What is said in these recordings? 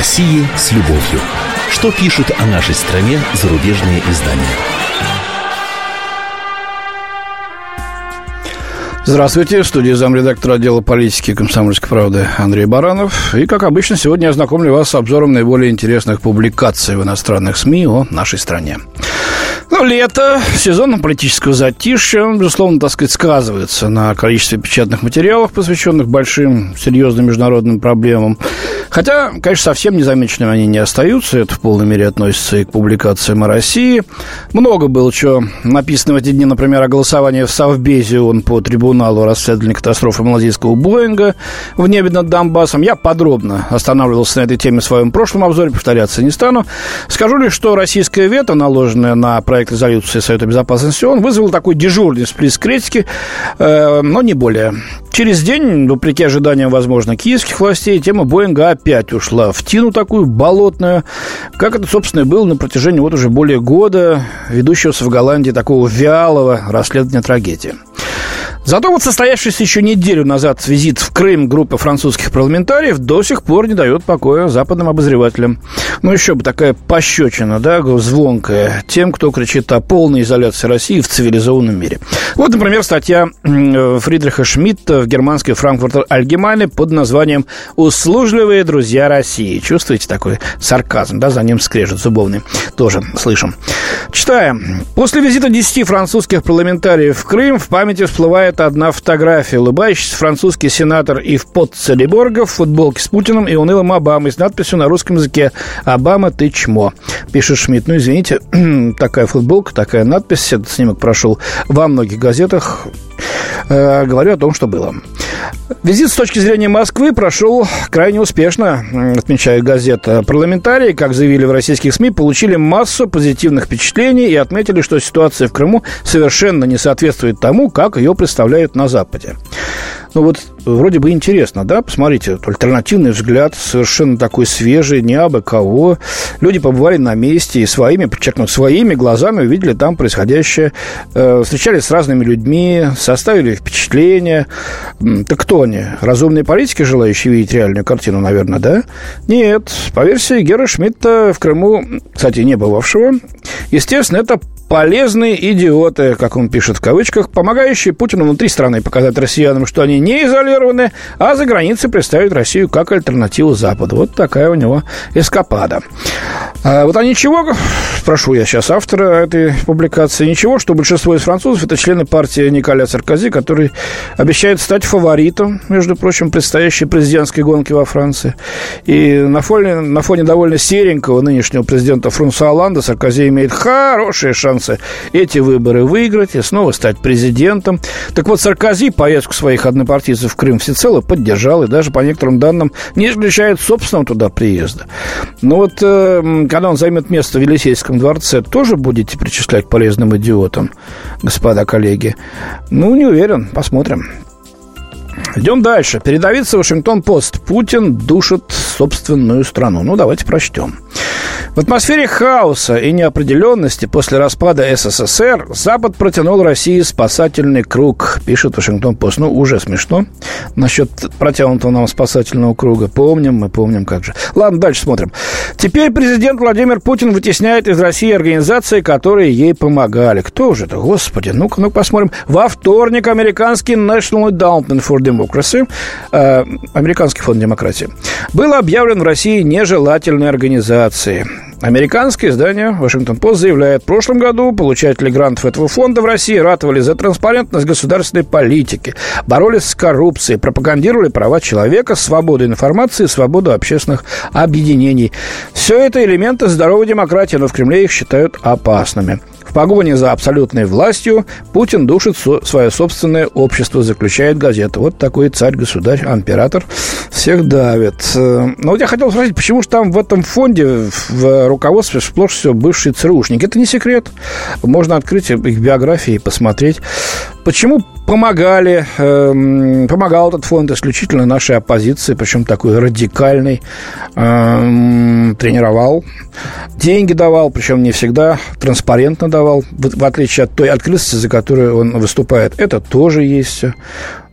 России с любовью. Что пишут о нашей стране зарубежные издания? Здравствуйте, в студии замредактора отдела политики комсомольской правды Андрей Баранов. И, как обычно, сегодня я знакомлю вас с обзором наиболее интересных публикаций в иностранных СМИ о нашей стране. Ну, лето, сезон политического затишья, безусловно, так сказать, сказывается на количестве печатных материалов, посвященных большим, серьезным международным проблемам. Хотя, конечно, совсем незамеченными они не остаются. Это в полной мере относится и к публикациям о России. Много было чего написано в эти дни, например, о голосовании в Совбезе он по трибуналу расследования катастрофы малазийского Боинга в небе над Донбассом. Я подробно останавливался на этой теме в своем прошлом обзоре, повторяться не стану. Скажу лишь, что российское вето, наложенное на проект резолюции Совета Безопасности ООН, вызвало такой дежурный всплеск критики, э, но не более. Через день, вопреки ожиданиям, возможно, киевских властей, тема Боинга опять ушла в тину такую болотную, как это, собственно, и было на протяжении вот уже более года ведущегося в Голландии такого вялого расследования трагедии. Зато вот состоявшийся еще неделю назад визит в Крым группы французских парламентариев до сих пор не дает покоя западным обозревателям. Ну, еще бы такая пощечина, да, звонкая, тем, кто кричит о полной изоляции России в цивилизованном мире. Вот, например, статья Фридриха Шмидта в германской Франкфуртер Альгемане под названием «Услужливые друзья России». Чувствуете такой сарказм, да, за ним скрежет зубовный. Тоже слышим. Читаем. После визита 10 французских парламентариев в Крым в памяти всплывает одна фотография. Улыбающийся французский сенатор Ив Потцелеборга в футболке с Путиным и унылым Обамой с надписью на русском языке «Обама, ты чмо», пишет Шмидт. Ну, извините, такая футболка, такая надпись, этот снимок прошел во многих газетах. Э, говорю о том, что было. Визит с точки зрения Москвы прошел крайне успешно, отмечает газета. Парламентарии, как заявили в российских СМИ, получили массу позитивных впечатлений и отметили, что ситуация в Крыму совершенно не соответствует тому, как ее представляют на Западе. Ну вот вроде бы интересно, да? Посмотрите, альтернативный взгляд, совершенно такой свежий, не абы кого. Люди побывали на месте и своими, подчеркну, своими глазами увидели там происходящее, э, встречались с разными людьми, составили впечатление. Так кто они? Разумные политики, желающие видеть реальную картину, наверное, да? Нет. По версии Гера Шмидта в Крыму, кстати, не бывавшего, естественно, это полезные идиоты, как он пишет в кавычках, помогающие Путину внутри страны показать россиянам, что они не изолированы, а за границей представить Россию как альтернативу Западу. Вот такая у него эскапада. А вот а ничего, спрошу я сейчас автора этой публикации, ничего, что большинство из французов это члены партии Николя Саркози, который обещает стать фаворитом, между прочим, предстоящей президентской гонки во Франции. И на фоне, на фоне довольно серенького нынешнего президента Франсуа Оланда Саркози имеет хорошие шансы шансы эти выборы выиграть и снова стать президентом. Так вот, Саркози поездку своих однопартийцев в Крым всецело поддержал и даже, по некоторым данным, не исключает собственного туда приезда. Но вот э, когда он займет место в Елисейском дворце, тоже будете причислять полезным идиотам, господа коллеги? Ну, не уверен. Посмотрим. Идем дальше. Передавиться Вашингтон-Пост. Путин душит собственную страну. Ну, давайте прочтем. В атмосфере хаоса и неопределенности после распада СССР Запад протянул России спасательный круг, пишет Вашингтон-Пост. Ну, уже смешно насчет протянутого нам спасательного круга. Помним, мы помним, как же. Ладно, дальше смотрим. Теперь президент Владимир Путин вытесняет из России организации, которые ей помогали. Кто же это? Господи, ну-ка, ну посмотрим. Во вторник американский National Endowment for Democracy, э, американский фонд демократии, был объявлен в России нежелательной организацией. Американское издание «Вашингтон-Пост» заявляет, в прошлом году получатели грантов этого фонда в России ратовали за транспарентность государственной политики, боролись с коррупцией, пропагандировали права человека, свободу информации, свободу общественных объединений. Все это элементы здоровой демократии, но в Кремле их считают опасными. В погоне за абсолютной властью Путин душит со- свое собственное общество, заключает газета. Вот такой царь-государь, император всех давит. Э, но вот я хотел спросить, почему же там в этом фонде, в руководстве сплошь все бывшие ЦРУшники? Это не секрет. Можно открыть их биографии и посмотреть. Почему помогали, э, помогал этот фонд исключительно нашей оппозиции, причем такой радикальный, э, тренировал, деньги давал, причем не всегда транспарентно давал, в, в отличие от той открытости, за которую он выступает. Это тоже есть.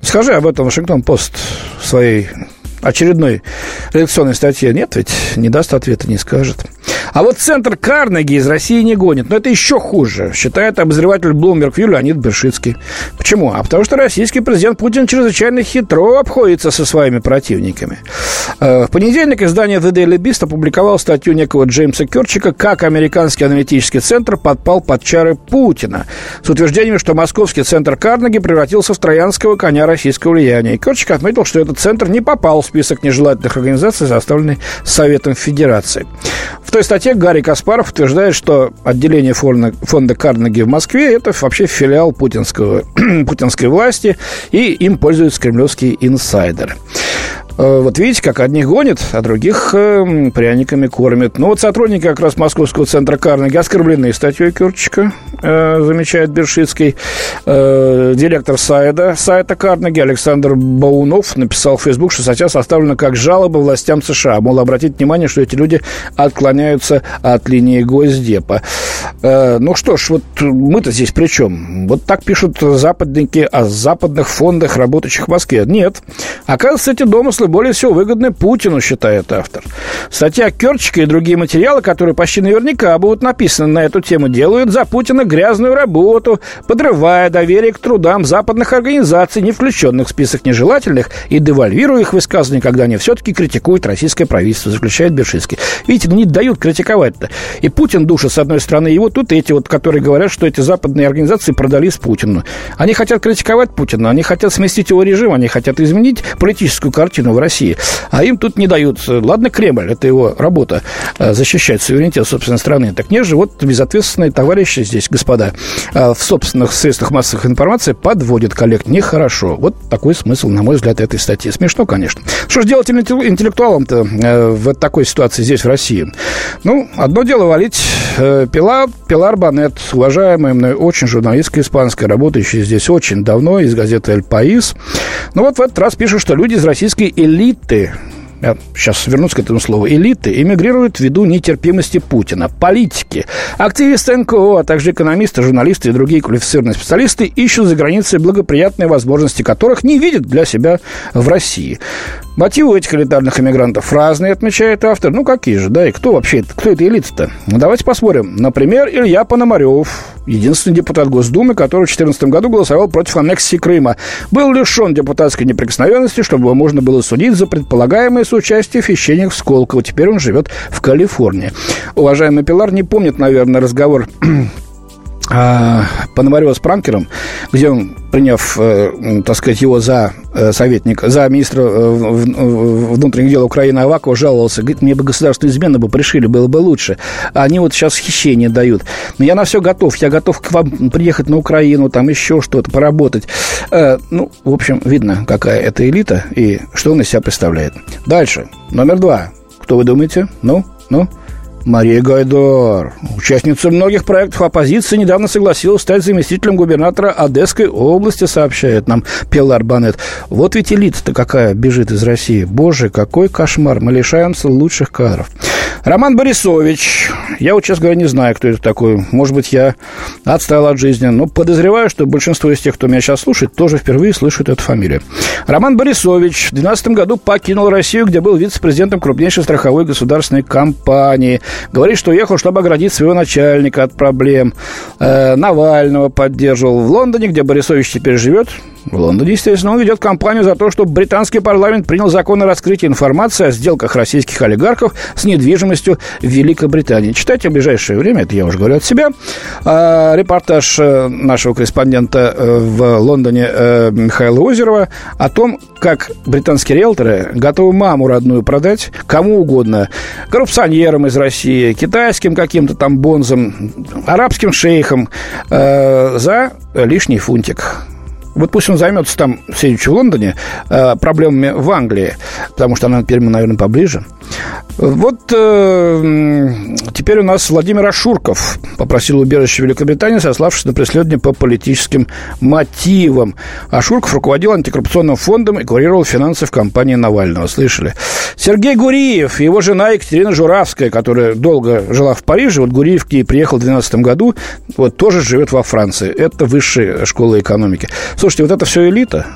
Скажи об этом Вашингтон-Пост в своей очередной редакционной статье. Нет, ведь не даст ответа, не скажет. А вот центр Карнеги из России не гонит. Но это еще хуже, считает обозреватель Bloomberg View Леонид Бершицкий. Почему? А потому что российский президент Путин чрезвычайно хитро обходится со своими противниками. Э, в понедельник издание The Daily Beast опубликовало статью некого Джеймса Керчика «Как американский аналитический центр подпал под чары Путина» с утверждением, что московский центр Карнеги превратился в троянского коня российского влияния. И Керчик отметил, что этот центр не попал в список нежелательных организаций, составленный Советом Федерации. В той статье Гарри Каспаров утверждает, что отделение фонда, фонда Карнеги в Москве – это вообще филиал путинского, путинской власти, и им пользуются кремлевские инсайдеры. Э, вот видите, как одних гонят, а других э, пряниками кормят. Ну вот сотрудники как раз Московского центра Карнеги оскорблены статьей Кюрчика, э, замечает Бершицкий. Директор сайта, сайта Карнеги Александр Баунов написал в Facebook, что статья составлена как жалоба властям США. Мол, обратить внимание, что эти люди отклоняются от линии Госдепа. Ну что ж, вот мы-то здесь при чем? Вот так пишут западники о западных фондах, работающих в Москве. Нет. Оказывается, эти домыслы смысле более всего выгодны Путину, считает автор. Статья Керчика и другие материалы, которые почти наверняка будут написаны на эту тему, делают за Путина грязную работу, подрывая доверие к трудам западных организаций, не включенных в список нежелательных, и девальвируя их высказывания, когда они все-таки критикуют российское правительство, заключает Бершинский. Видите, ну не дают критиковать-то. И Путин душа, с одной стороны, вот тут эти вот, которые говорят, что эти западные организации продались Путину. Они хотят критиковать Путина, они хотят сместить его режим, они хотят изменить политическую картину в России. А им тут не дают. Ладно, Кремль, это его работа, э, защищать суверенитет собственной страны. Так не же, вот безответственные товарищи здесь, господа, э, в собственных средствах массовой информации подводят коллег. Нехорошо. Вот такой смысл, на мой взгляд, этой статьи. Смешно, конечно. Что же делать интеллектуалам-то э, в такой ситуации здесь, в России? Ну, одно дело валить Пилар, Пилар Банет, уважаемая мной очень журналистка испанская, работающая здесь очень давно, из газеты «Эль Паис». Ну вот в этот раз пишут, что люди из российской элиты я сейчас вернусь к этому слову, элиты эмигрируют ввиду нетерпимости Путина. Политики, активисты НКО, а также экономисты, журналисты и другие квалифицированные специалисты ищут за границей благоприятные возможности, которых не видят для себя в России. Мотивы этих элитарных иммигрантов разные, отмечает автор. Ну, какие же, да, и кто вообще, кто это элита-то? Ну, давайте посмотрим. Например, Илья Пономарев, единственный депутат Госдумы, который в 2014 году голосовал против аннексии Крыма, был лишен депутатской неприкосновенности, чтобы его можно было судить за предполагаемое соучастие в хищениях в Сколково. Теперь он живет в Калифорнии. Уважаемый Пилар не помнит, наверное, разговор а, Пономарева с Пранкером, где он, приняв, э, так сказать, его за э, советника, за министра э, внутренних дел Украины Авакова, жаловался, говорит, мне бы государственную измену бы пришили, было бы лучше. А они вот сейчас хищение дают. Но я на все готов, я готов к вам приехать на Украину, там еще что-то, поработать. Ну, в общем, видно, какая это элита и что он из себя представляет. Дальше. Номер два. Кто вы думаете? Ну, ну, Мария Гайдар, участница многих проектов оппозиции, недавно согласилась стать заместителем губернатора Одесской области, сообщает нам Пелар Банет. Вот ведь элита-то какая бежит из России. Боже, какой кошмар, мы лишаемся лучших кадров. Роман Борисович. Я вот, честно говоря, не знаю, кто это такой. Может быть, я отстал от жизни. Но подозреваю, что большинство из тех, кто меня сейчас слушает, тоже впервые слышит эту фамилию. Роман Борисович в 2012 году покинул Россию, где был вице-президентом крупнейшей страховой государственной компании. Говорит, что уехал, чтобы оградить своего начальника от проблем. Э, Навального поддерживал в Лондоне, где Борисович теперь живет. В Лондоне, естественно, он ведет кампанию за то, чтобы британский парламент принял закон о раскрытии информации о сделках российских олигархов с недвижимостью в Великобритании. Читайте в ближайшее время, это я уже говорю от себя, а, репортаж э, нашего корреспондента э, в Лондоне э, Михаила Озерова о том, как британские риэлторы готовы маму родную продать кому угодно. Коррупционерам из России, китайским каким-то там бонзам, арабским шейхам за лишний фунтик. Вот пусть он займется там, сидячи в Лондоне, э, проблемами в Англии, потому что она теперь, наверное, поближе. Вот э, теперь у нас Владимир Ашурков попросил убежище в Великобритании, сославшись на преследование по политическим мотивам. Ашурков руководил антикоррупционным фондом и курировал финансы в компании Навального. Слышали? Сергей Гуриев и его жена Екатерина Журавская, которая долго жила в Париже, вот Гуриев к ней приехал в 2012 году, вот тоже живет во Франции. Это высшая школа экономики. Слушайте, вот это все элита.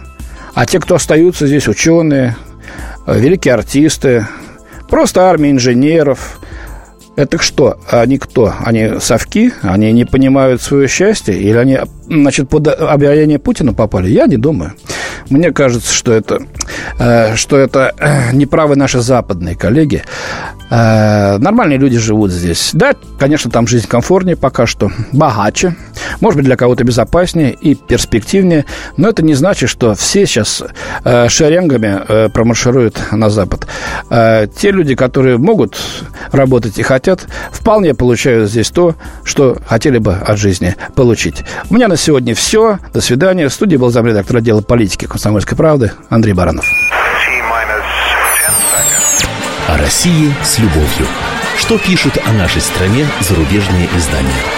А те, кто остаются здесь, ученые, великие артисты, Просто армия инженеров, это что? Они кто? Они совки? Они не понимают свое счастье? Или они, значит, под обаяние Путина попали? Я не думаю. Мне кажется, что это, э, что это э, неправы наши западные коллеги. Э, нормальные люди живут здесь. Да, конечно, там жизнь комфортнее пока что, богаче, может быть, для кого-то безопаснее и перспективнее, но это не значит, что все сейчас э, шеренгами э, промаршируют на Запад. Э, те люди, которые могут работать и хотят, вполне получают здесь то, что хотели бы от жизни получить. У меня на сегодня все. До свидания. В студии был замредактор отдела политики «Комсомольской правды» Андрей Баранов. О России с любовью. Что пишут о нашей стране зарубежные издания?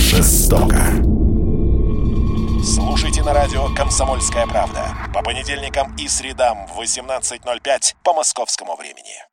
жестоко. Слушайте на радио «Комсомольская правда» по понедельникам и средам в 18.05 по московскому времени.